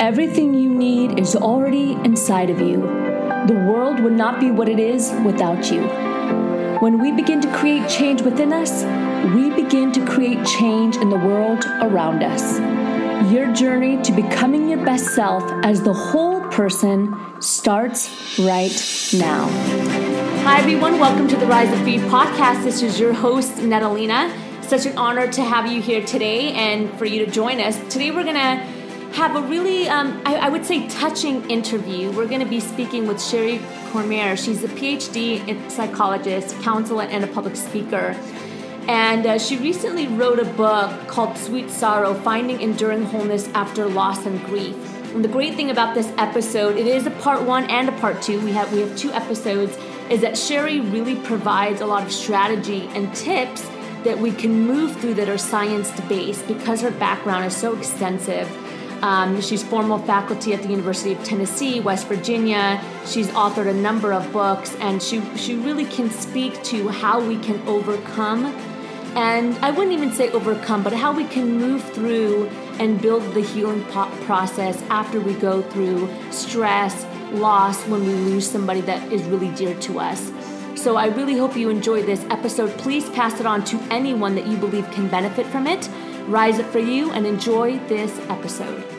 Everything you need is already inside of you. The world would not be what it is without you. When we begin to create change within us, we begin to create change in the world around us. Your journey to becoming your best self as the whole person starts right now. Hi, everyone. Welcome to the Rise of Feed podcast. This is your host, Natalina. Such an honor to have you here today and for you to join us. Today, we're going to have a really, um, I, I, would say, touching interview. We're going to be speaking with Sherry Cormier. She's a PhD psychologist, counselor, and a public speaker. And uh, she recently wrote a book called Sweet Sorrow Finding Enduring Wholeness After Loss and Grief. And the great thing about this episode, it is a part one and a part two. We have we have two episodes. Is that Sherry really provides a lot of strategy and tips that we can move through that are science based because her background is so extensive. Um, she's formal faculty at the University of Tennessee, West Virginia. She's authored a number of books, and she she really can speak to how we can overcome and I wouldn't even say overcome, but how we can move through and build the healing process after we go through stress, loss, when we lose somebody that is really dear to us. So I really hope you enjoy this episode. Please pass it on to anyone that you believe can benefit from it. Rise up for you and enjoy this episode.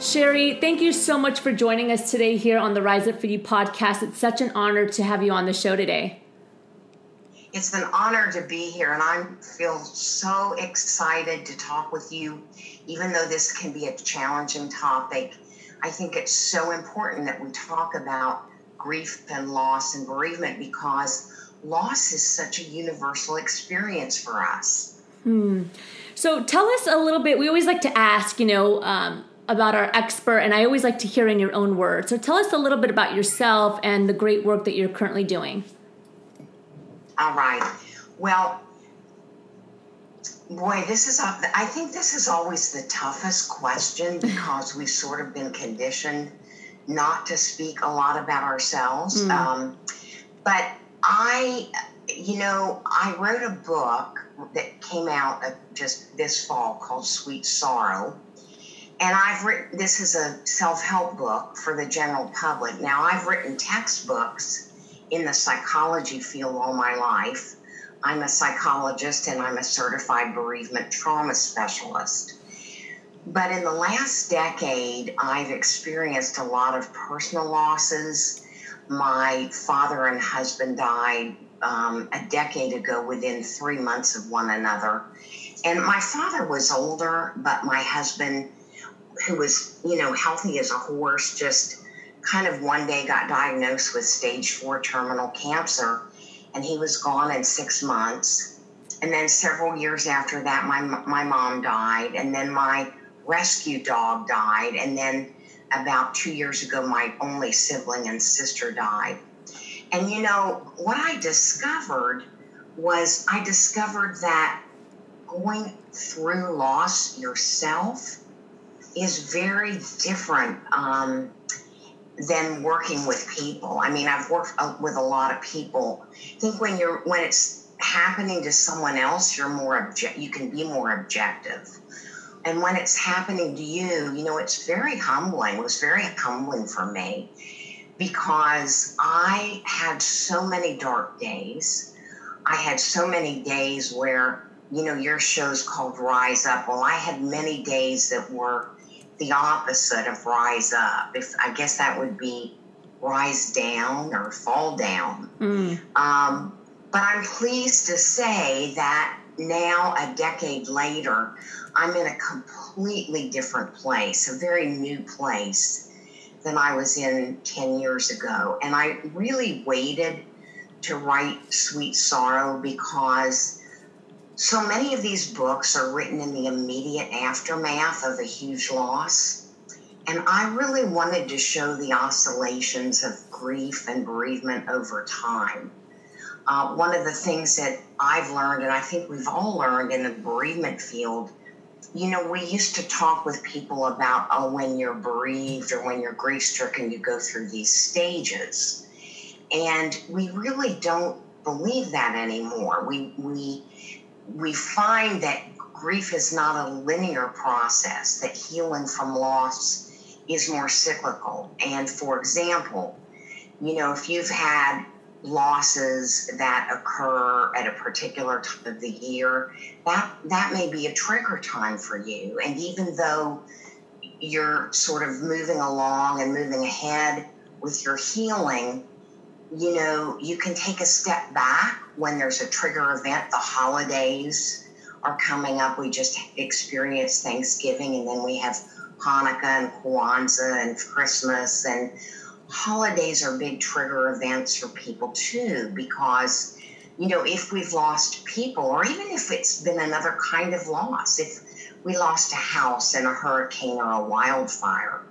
Sherry, thank you so much for joining us today here on the Rise Up For You podcast. It's such an honor to have you on the show today it's an honor to be here, and I feel so excited to talk with you. Even though this can be a challenging topic, I think it's so important that we talk about grief and loss and bereavement because loss is such a universal experience for us. Hmm. So tell us a little bit. We always like to ask, you know, um, about our expert, and I always like to hear in your own words. So tell us a little bit about yourself and the great work that you're currently doing. All right. Well, boy, this is, a, I think this is always the toughest question because we've sort of been conditioned not to speak a lot about ourselves. Mm. Um, but I, you know, I wrote a book that came out just this fall called Sweet Sorrow. And I've written, this is a self help book for the general public. Now, I've written textbooks in the psychology field all my life. I'm a psychologist and I'm a certified bereavement trauma specialist. But in the last decade, I've experienced a lot of personal losses. My father and husband died um, a decade ago within three months of one another. And my father was older, but my husband, who was, you know, healthy as a horse, just kind of one day got diagnosed with stage four terminal cancer, and he was gone in six months. And then several years after that, my, my mom died, and then my rescue dog died, and then about two years ago, my only sibling and sister died. And you know, what I discovered was I discovered that going through loss yourself is very different um, than working with people. I mean, I've worked uh, with a lot of people. I think when you're when it's happening to someone else, you're more. You can be more objective. And when it's happening to you, you know, it's very humbling. It was very humbling for me because I had so many dark days. I had so many days where, you know, your show's called Rise Up. Well, I had many days that were the opposite of rise up. If I guess that would be rise down or fall down. Mm. Um, but I'm pleased to say that now, a decade later, I'm in a completely different place, a very new place than I was in 10 years ago. And I really waited to write Sweet Sorrow because so many of these books are written in the immediate aftermath of a huge loss. And I really wanted to show the oscillations of grief and bereavement over time. Uh, one of the things that I've learned, and I think we've all learned in the bereavement field, you know, we used to talk with people about, oh, when you're bereaved or when you're grief stricken, you go through these stages. And we really don't believe that anymore. We, we, we find that grief is not a linear process, that healing from loss is more cyclical. And for example, you know, if you've had losses that occur at a particular time of the year, that that may be a trigger time for you. And even though you're sort of moving along and moving ahead with your healing, you know, you can take a step back when there's a trigger event. The holidays are coming up. We just experienced Thanksgiving, and then we have Hanukkah and Kwanzaa and Christmas. And holidays are big trigger events for people too, because, you know, if we've lost people, or even if it's been another kind of loss, if we lost a house in a hurricane or a wildfire,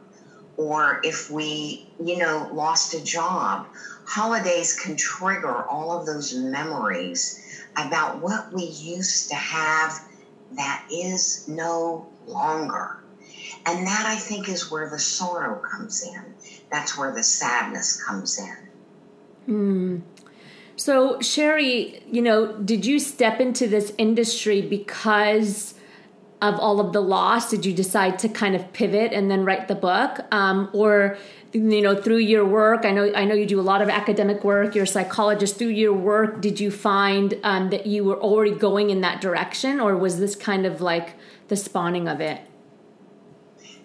or if we, you know, lost a job, holidays can trigger all of those memories about what we used to have that is no longer. And that I think is where the sorrow comes in. That's where the sadness comes in. Mm. So, Sherry, you know, did you step into this industry because of all of the loss? Did you decide to kind of pivot and then write the book, um, or you know, through your work? I know I know you do a lot of academic work. You're a psychologist. Through your work, did you find um, that you were already going in that direction, or was this kind of like the spawning of it?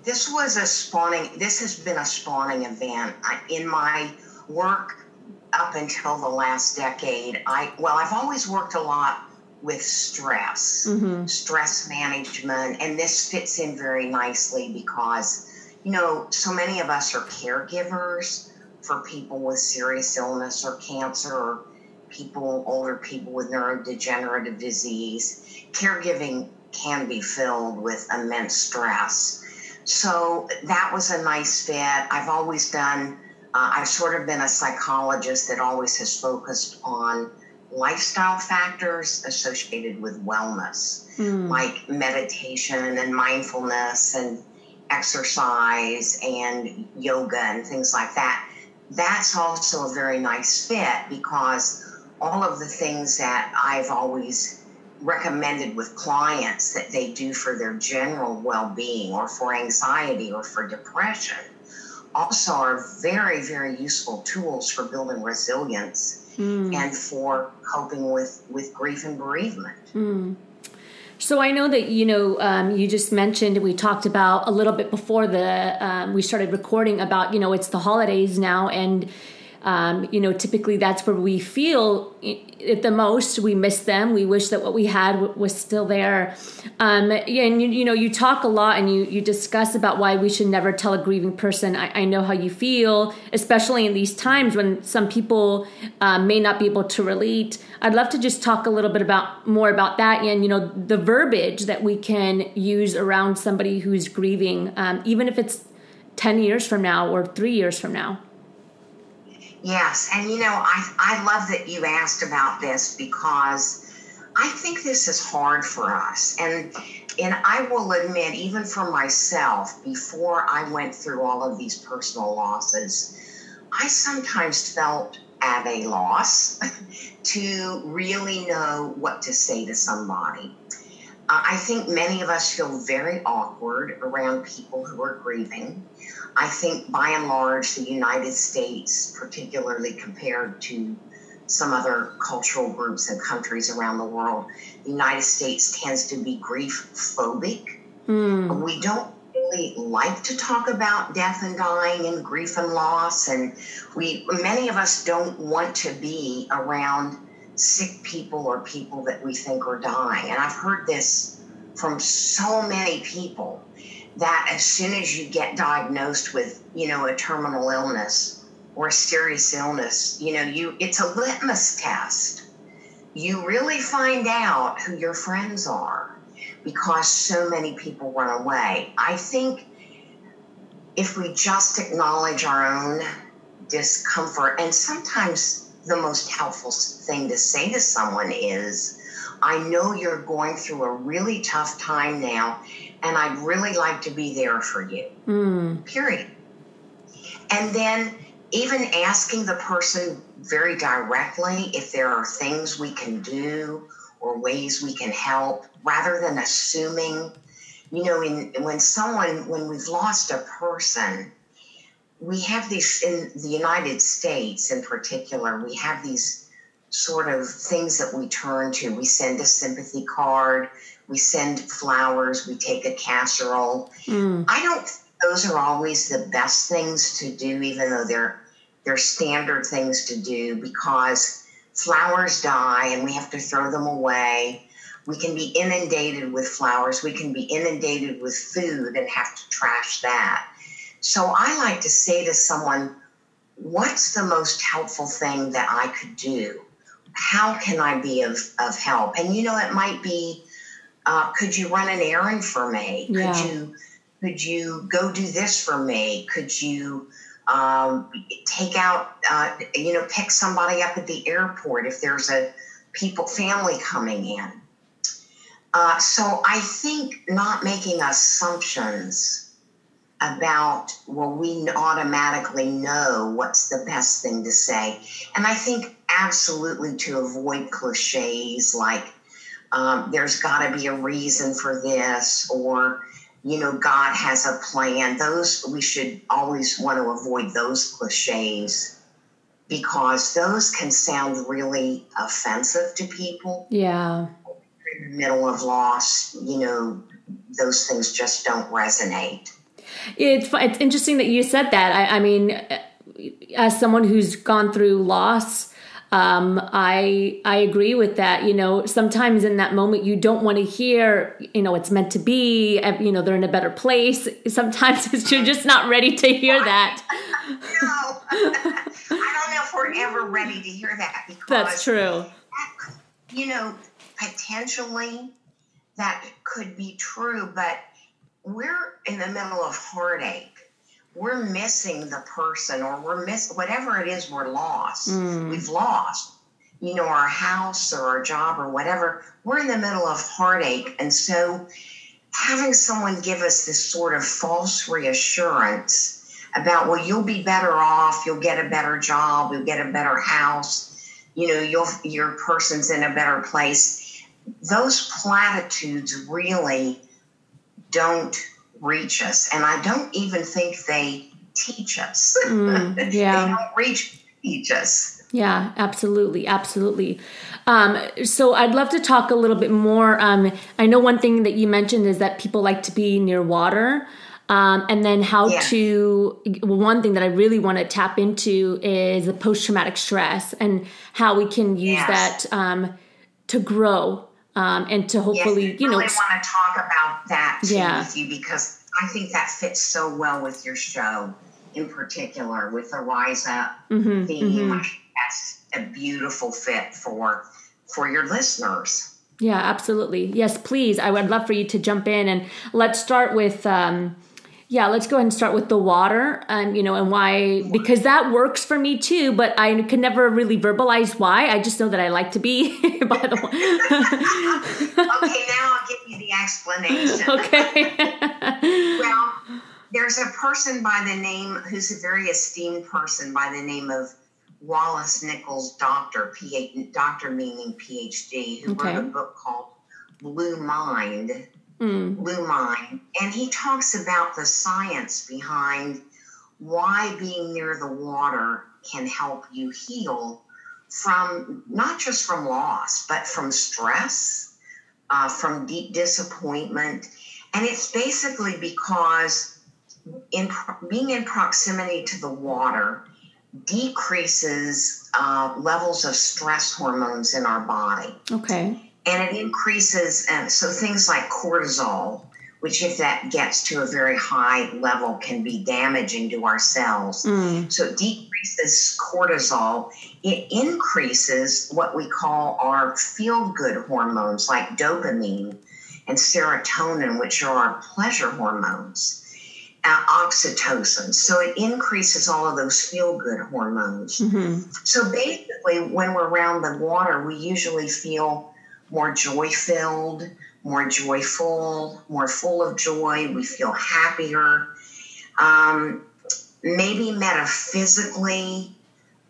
This was a spawning. This has been a spawning event I, in my work up until the last decade. I well, I've always worked a lot with stress, mm-hmm. stress management, and this fits in very nicely because you know so many of us are caregivers for people with serious illness or cancer or people older people with neurodegenerative disease. Caregiving can be filled with immense stress. So that was a nice fit. I've always done uh, i've sort of been a psychologist that always has focused on lifestyle factors associated with wellness, mm. like meditation and mindfulness and exercise and yoga and things like that. That's also a very nice fit because all of the things that I've always recommended with clients that they do for their general well being or for anxiety or for depression also are very, very useful tools for building resilience mm. and for coping with with grief and bereavement. Mm. So I know that you know um, you just mentioned we talked about a little bit before the um, we started recording about you know it's the holidays now and um, you know typically that's where we feel it the most. We miss them. We wish that what we had w- was still there. Um, and you, you, know you talk a lot and you, you discuss about why we should never tell a grieving person I, I know how you feel especially in these times when some people uh, may not be able to relate. I'd love to just talk a little bit about more about that and you know the verbiage that we can use around somebody who's grieving um, even if it's 10 years from now or three years from now Yes, and you know, I I love that you asked about this because I think this is hard for us. And and I will admit, even for myself, before I went through all of these personal losses, I sometimes felt at a loss to really know what to say to somebody. Uh, I think many of us feel very awkward around people who are grieving. I think by and large, the United States, particularly compared to some other cultural groups and countries around the world, the United States tends to be grief phobic. Mm. We don't really like to talk about death and dying and grief and loss, and we many of us don't want to be around sick people or people that we think are dying. And I've heard this from so many people that as soon as you get diagnosed with, you know, a terminal illness or a serious illness, you know, you it's a litmus test. You really find out who your friends are because so many people run away. I think if we just acknowledge our own discomfort, and sometimes the most helpful thing to say to someone is, I know you're going through a really tough time now, and I'd really like to be there for you. Mm. Period. And then even asking the person very directly if there are things we can do or ways we can help rather than assuming you know, in, when someone, when we've lost a person, we have these in the United States in particular, we have these sort of things that we turn to. We send a sympathy card, we send flowers, we take a casserole. Mm. I don't those are always the best things to do, even though they're they're standard things to do because flowers die and we have to throw them away. We can be inundated with flowers. We can be inundated with food and have to trash that. So I like to say to someone, What's the most helpful thing that I could do? How can I be of, of help? And you know, it might be uh, could you run an errand for me? Yeah. Could you could you go do this for me? Could you um, take out, uh, you know, pick somebody up at the airport if there's a people family coming in? Uh, so I think not making assumptions about, well, we automatically know what's the best thing to say. And I think absolutely to avoid cliches like, um, there's got to be a reason for this, or, you know, God has a plan. Those, we should always want to avoid those cliches because those can sound really offensive to people. Yeah middle of loss, you know, those things just don't resonate. It's it's interesting that you said that. I, I mean, as someone who's gone through loss, um, I I agree with that. You know, sometimes in that moment you don't want to hear, you know, it's meant to be. You know, they're in a better place. Sometimes you're just not ready to hear that. no, I don't know if we're ever ready to hear that because that's true. You know, potentially that could be true, but we're in the middle of heartache. We're missing the person, or we're miss whatever it is we're lost. Mm. We've lost, you know, our house or our job or whatever. We're in the middle of heartache, and so having someone give us this sort of false reassurance about, well, you'll be better off, you'll get a better job, you'll get a better house, you know, you'll your person's in a better place those platitudes really don't reach us. And I don't even think they teach us. Mm, yeah. they don't reach teach us. Yeah, absolutely, absolutely. Um, so I'd love to talk a little bit more. Um, I know one thing that you mentioned is that people like to be near water. Um, and then how yeah. to one thing that I really want to tap into is the post traumatic stress and how we can use yes. that um, to grow um, and to hopefully, yes, you know, really want to talk about that too yeah. with you because I think that fits so well with your show, in particular with the Rise Up mm-hmm, theme. Mm-hmm. That's a beautiful fit for for your listeners. Yeah, absolutely. Yes, please. I would love for you to jump in and let's start with. Um, yeah, let's go ahead and start with the water, and you know, and why because that works for me too. But I can never really verbalize why. I just know that I like to be by the way. okay, now I'll give you the explanation. Okay. well, there's a person by the name who's a very esteemed person by the name of Wallace Nichols, doctor, PhD, doctor meaning PhD, who okay. wrote a book called Blue Mind mm. Blue Mind, and he talks about the science behind why being near the water can help you heal from not just from loss, but from stress, uh, from deep disappointment. And it's basically because in being in proximity to the water decreases uh, levels of stress hormones in our body. Okay and it increases. And so things like cortisol, which if that gets to a very high level, can be damaging to our cells. Mm. So it decreases cortisol. It increases what we call our feel good hormones like dopamine and serotonin, which are our pleasure hormones. Uh, oxytocin. So it increases all of those feel good hormones. Mm-hmm. So basically, when we're around the water, we usually feel more joy filled, more joyful, more full of joy. We feel happier. Um, maybe metaphysically,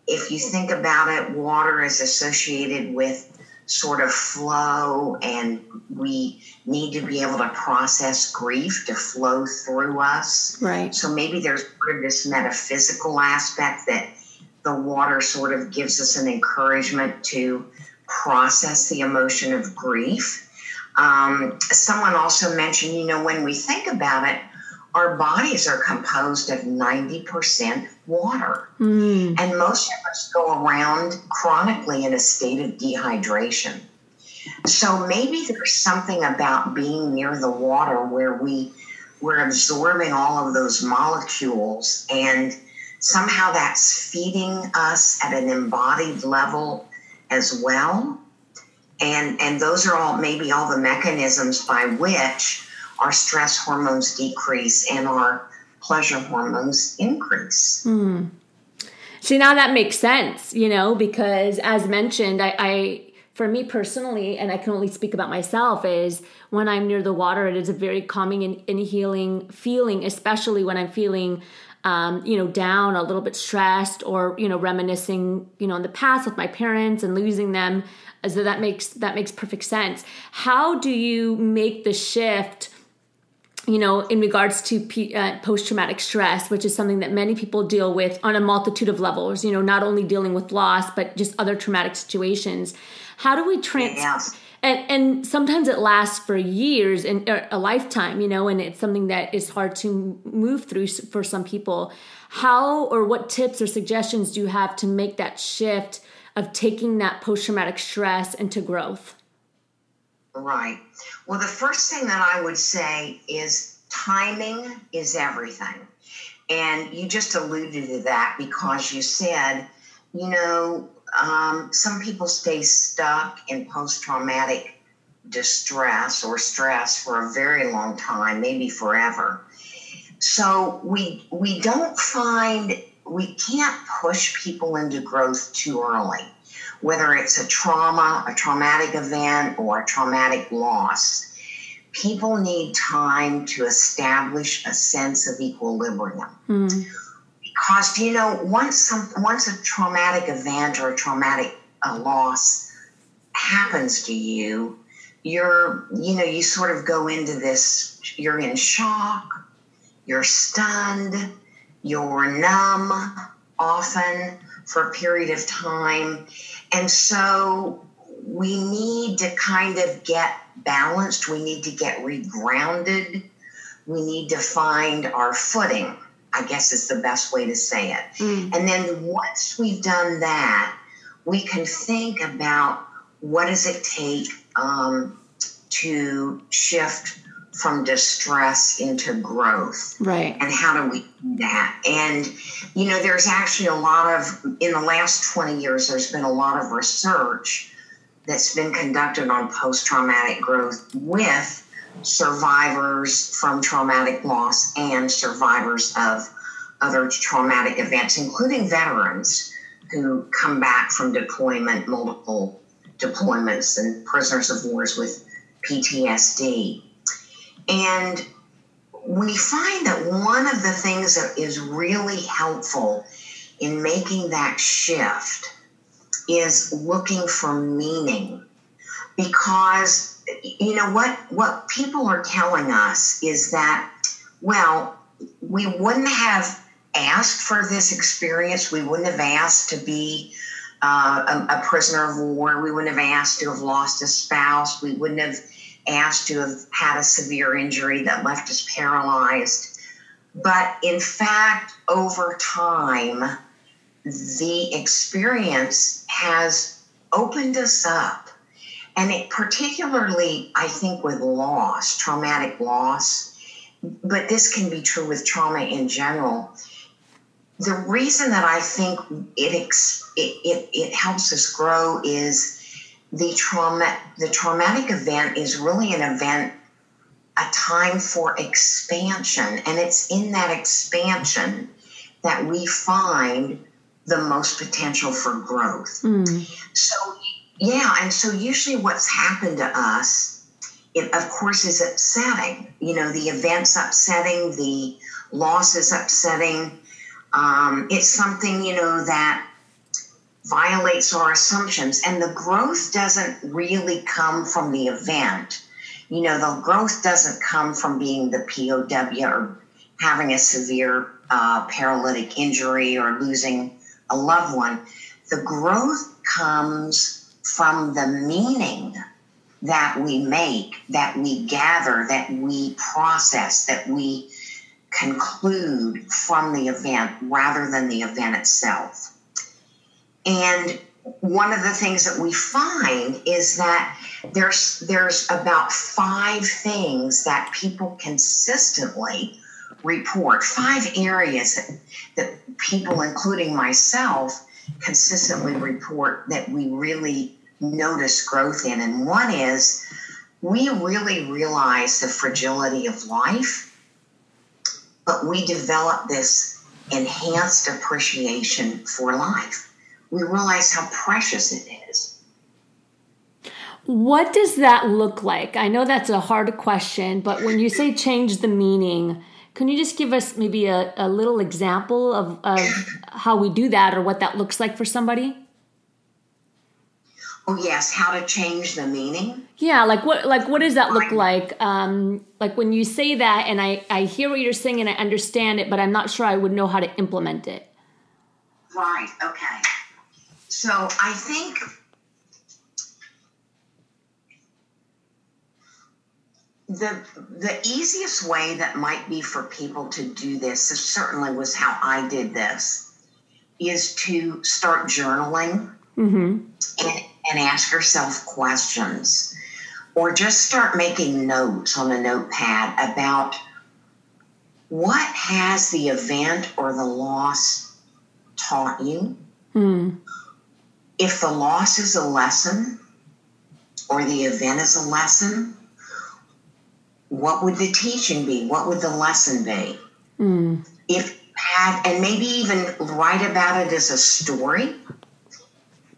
if you think about it, water is associated with sort of flow and we need to be able to process grief to flow through us. Right. So maybe there's sort of this metaphysical aspect that the water sort of gives us an encouragement to process the emotion of grief. Um, someone also mentioned, you know, when we think about it, our bodies are composed of 90% water. Mm. And most of us go around chronically in a state of dehydration. So maybe there's something about being near the water where we we're absorbing all of those molecules and somehow that's feeding us at an embodied level as well. And and those are all maybe all the mechanisms by which our stress hormones decrease and our pleasure hormones increase. Mm. See, now that makes sense, you know, because as mentioned, I, I, for me personally, and I can only speak about myself, is when I'm near the water, it is a very calming and, and healing feeling, especially when I'm feeling um, you know, down, a little bit stressed, or you know, reminiscing, you know, in the past with my parents and losing them. So that makes that makes perfect sense. How do you make the shift? You know, in regards to P, uh, post traumatic stress, which is something that many people deal with on a multitude of levels, you know, not only dealing with loss, but just other traumatic situations. How do we trans? Yeah. And, and sometimes it lasts for years and a lifetime, you know, and it's something that is hard to move through for some people. How or what tips or suggestions do you have to make that shift of taking that post traumatic stress into growth? Right. Well, the first thing that I would say is timing is everything. And you just alluded to that because you said, you know, um, some people stay stuck in post traumatic distress or stress for a very long time, maybe forever. So we we don't find we can't push people into growth too early whether it's a trauma, a traumatic event, or a traumatic loss. People need time to establish a sense of equilibrium. Mm. Because, you know, once, some, once a traumatic event or a traumatic uh, loss happens to you, you're, you know, you sort of go into this, you're in shock, you're stunned, you're numb often for a period of time. And so we need to kind of get balanced. We need to get regrounded. We need to find our footing, I guess is the best way to say it. Mm. And then once we've done that, we can think about what does it take um, to shift from distress into growth. Right. And how do we do that? And, you know, there's actually a lot of, in the last 20 years, there's been a lot of research that's been conducted on post traumatic growth with survivors from traumatic loss and survivors of other traumatic events, including veterans who come back from deployment, multiple deployments, and prisoners of wars with PTSD. And we find that one of the things that is really helpful in making that shift is looking for meaning. Because you know what what people are telling us is that well, we wouldn't have asked for this experience. We wouldn't have asked to be uh, a, a prisoner of war. We wouldn't have asked to have lost a spouse. We wouldn't have asked to have had a severe injury that left us paralyzed. But in fact, over time, the experience has opened us up. And it particularly, I think, with loss, traumatic loss, but this can be true with trauma in general. The reason that I think it, it, it, it helps us grow is the trauma the traumatic event is really an event a time for expansion. And it's in that expansion that we find the most potential for growth. Mm. so yeah and so usually what's happened to us it of course is upsetting. You know the events upsetting the loss is upsetting. Um, it's something you know that violates our assumptions. And the growth doesn't really come from the event. You know, the growth doesn't come from being the POW or having a severe uh, paralytic injury or losing a loved one. The growth comes from the meaning that we make, that we gather, that we process, that we conclude from the event rather than the event itself. And one of the things that we find is that there's there's about five things that people consistently report five areas that, that people including myself consistently report that we really notice growth in. And one is we really realize the fragility of life but we develop this enhanced appreciation for life we realize how precious it is. What does that look like? I know that's a hard question, but when you say change the meaning, can you just give us maybe a, a little example of, of how we do that or what that looks like for somebody? Oh yes, how to change the meaning? Yeah, like what like what does that look like? Um, like when you say that and I, I hear what you're saying and I understand it, but I'm not sure I would know how to implement it. Right, okay. So I think the the easiest way that might be for people to do this, this certainly was how I did this, is to start journaling mm-hmm. and, and ask yourself questions. Or just start making notes on a notepad about what has the event or the loss taught you? Mm if the loss is a lesson or the event is a lesson, what would the teaching be? What would the lesson be? Mm. If had, and maybe even write about it as a story.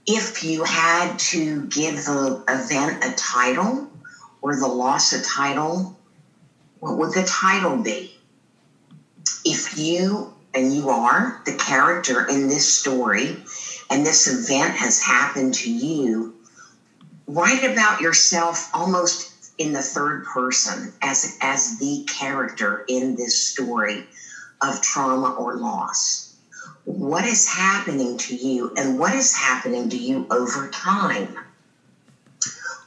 If you had to give the event a title or the loss a title, what would the title be? If you, and you are the character in this story, and this event has happened to you, write about yourself almost in the third person as, as the character in this story of trauma or loss. What is happening to you and what is happening to you over time?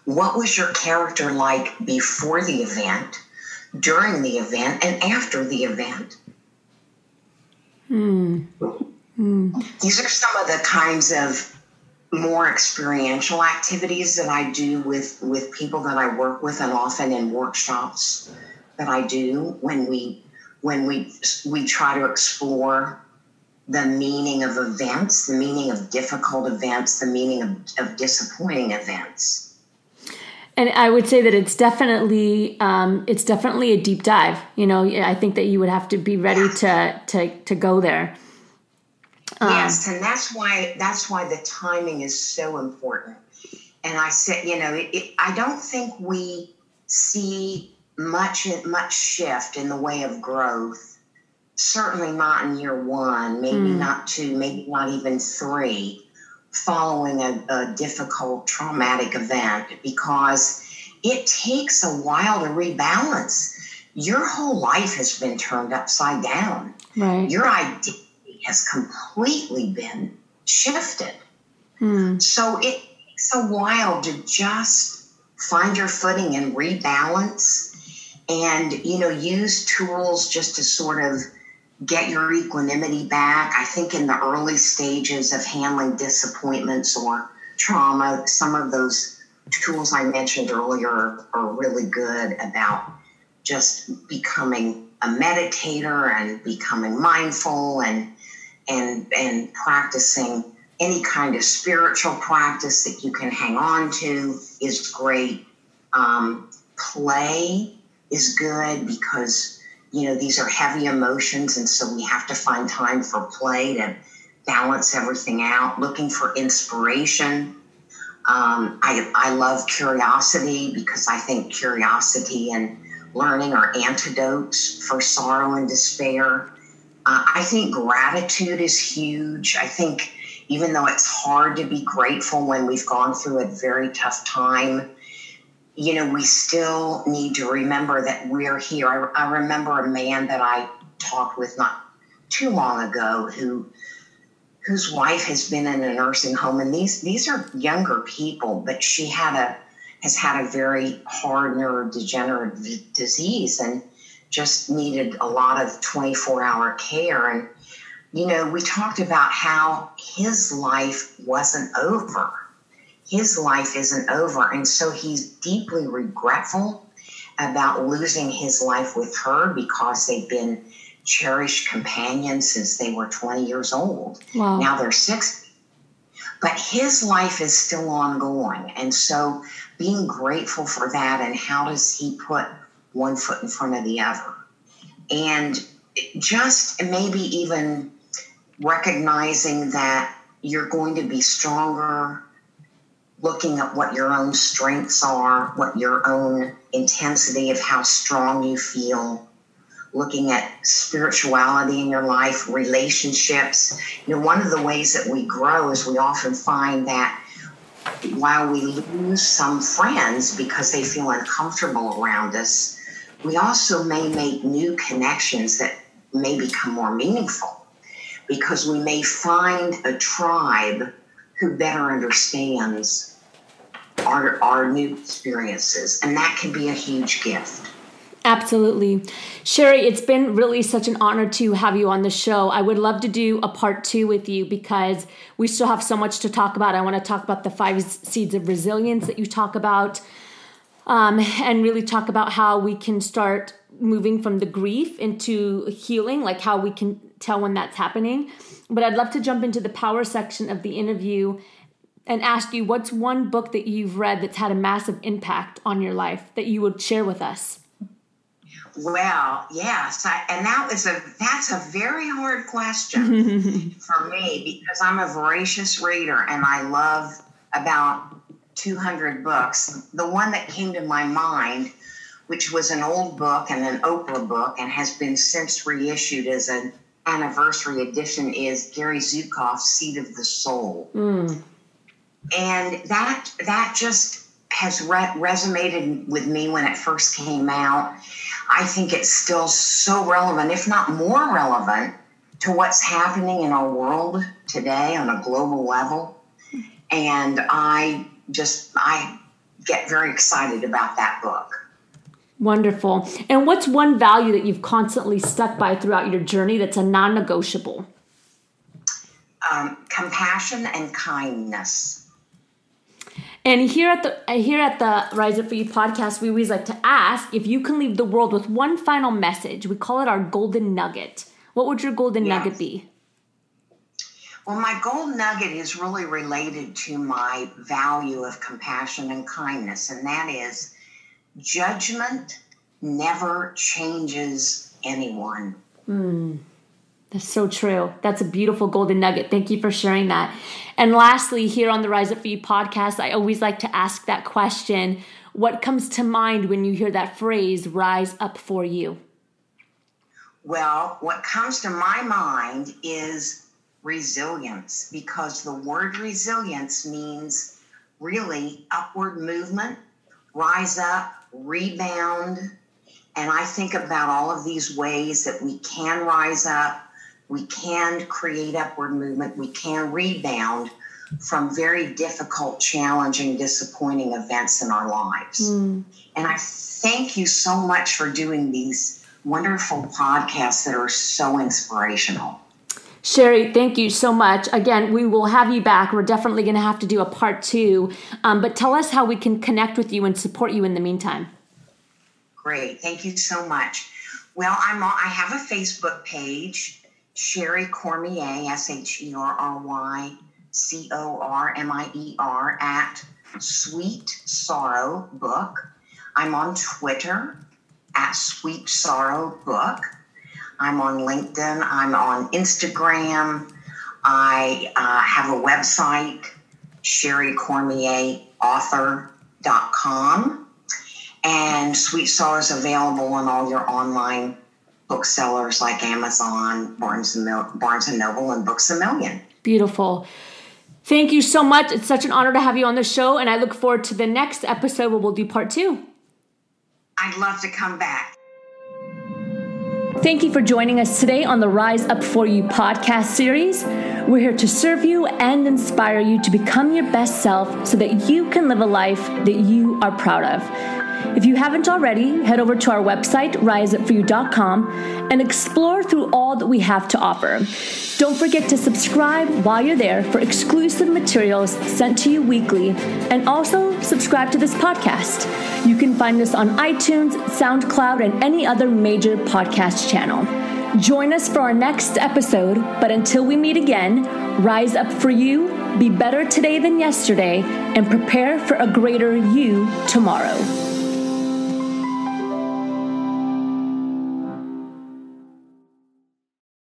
What was your character like before the event, during the event, and after the event? Hmm. Mm. These are some of the kinds of more experiential activities that I do with, with people that I work with and often in workshops that I do when we when we we try to explore the meaning of events, the meaning of difficult events, the meaning of, of disappointing events. And I would say that it's definitely um, it's definitely a deep dive. You know, I think that you would have to be ready yeah. to to to go there. Um, yes, and that's why that's why the timing is so important. And I said, you know, it, it, I don't think we see much much shift in the way of growth. Certainly not in year one, maybe mm. not two, maybe not even three, following a, a difficult traumatic event, because it takes a while to rebalance. Your whole life has been turned upside down. Right. Your identity has completely been shifted. Hmm. So it takes a while to just find your footing and rebalance and you know use tools just to sort of get your equanimity back i think in the early stages of handling disappointments or trauma some of those tools i mentioned earlier are, are really good about just becoming a meditator and becoming mindful and and and practicing any kind of spiritual practice that you can hang on to is great. Um, play is good because you know these are heavy emotions, and so we have to find time for play to balance everything out. Looking for inspiration. Um, I, I love curiosity because I think curiosity and learning are antidotes for sorrow and despair. Uh, I think gratitude is huge. I think even though it's hard to be grateful when we've gone through a very tough time, you know, we still need to remember that we're here. I, I remember a man that I talked with not too long ago who whose wife has been in a nursing home and these these are younger people but she had a has had a very hard neurodegenerative disease and just needed a lot of 24 hour care and you know we talked about how his life wasn't over his life isn't over and so he's deeply regretful about losing his life with her because they've been cherished companions since they were 20 years old. Wow. Now they're 60. But his life is still ongoing. And so being grateful for that and how does he put one foot in front of the other? And just maybe even recognizing that you're going to be stronger, looking at what your own strengths are, what your own intensity of how strong you feel, looking at spirituality in your life, relationships. You know, one of the ways that we grow is we often find that while we lose some friends because they feel uncomfortable around us, we also may make new connections that may become more meaningful because we may find a tribe who better understands our, our new experiences, and that can be a huge gift. Absolutely. Sherry, it's been really such an honor to have you on the show. I would love to do a part two with you because we still have so much to talk about. I want to talk about the five seeds of resilience that you talk about um, and really talk about how we can start moving from the grief into healing, like how we can tell when that's happening. But I'd love to jump into the power section of the interview and ask you what's one book that you've read that's had a massive impact on your life that you would share with us? Well, yes, I, and that was a that's a very hard question for me because I'm a voracious reader and I love about 200 books. The one that came to my mind, which was an old book and an Oprah book, and has been since reissued as an anniversary edition, is Gary Zukav's Seat of the Soul, mm. and that that just has re- resonated with me when it first came out I think it's still so relevant, if not more relevant, to what's happening in our world today on a global level. And I just, I get very excited about that book. Wonderful. And what's one value that you've constantly stuck by throughout your journey that's a non negotiable? Um, compassion and kindness. And here at the here at the Rise Up for You podcast, we always like to ask if you can leave the world with one final message. We call it our golden nugget. What would your golden yes. nugget be? Well, my gold nugget is really related to my value of compassion and kindness, and that is judgment never changes anyone. Mm. That's so true. That's a beautiful golden nugget. Thank you for sharing that. And lastly, here on the Rise Up For You podcast, I always like to ask that question What comes to mind when you hear that phrase, rise up for you? Well, what comes to my mind is resilience because the word resilience means really upward movement, rise up, rebound. And I think about all of these ways that we can rise up we can create upward movement, we can rebound from very difficult, challenging, disappointing events in our lives. Mm. And I thank you so much for doing these wonderful podcasts that are so inspirational. Sherry, thank you so much. Again, we will have you back. We're definitely going to have to do a part two. Um, but tell us how we can connect with you and support you in the meantime. Great. Thank you so much. Well, I'm I have a Facebook page Sherry Cormier, S H E R R Y C O R M I E R, at Sweet Sorrow Book. I'm on Twitter at Sweet Sorrow Book. I'm on LinkedIn. I'm on Instagram. I uh, have a website, sherrycormierauthor.com. And Sweet Sorrow is available on all your online booksellers like Amazon, Barnes and, Mil- Barnes and Noble, and Books a Million. Beautiful. Thank you so much. It's such an honor to have you on the show, and I look forward to the next episode where we'll do part two. I'd love to come back. Thank you for joining us today on the Rise Up For You podcast series. We're here to serve you and inspire you to become your best self so that you can live a life that you are proud of. If you haven't already, head over to our website, riseupforyou.com, and explore through all that we have to offer. Don't forget to subscribe while you're there for exclusive materials sent to you weekly, and also subscribe to this podcast. You can find us on iTunes, SoundCloud, and any other major podcast channel. Join us for our next episode, but until we meet again, rise up for you, be better today than yesterday, and prepare for a greater you tomorrow.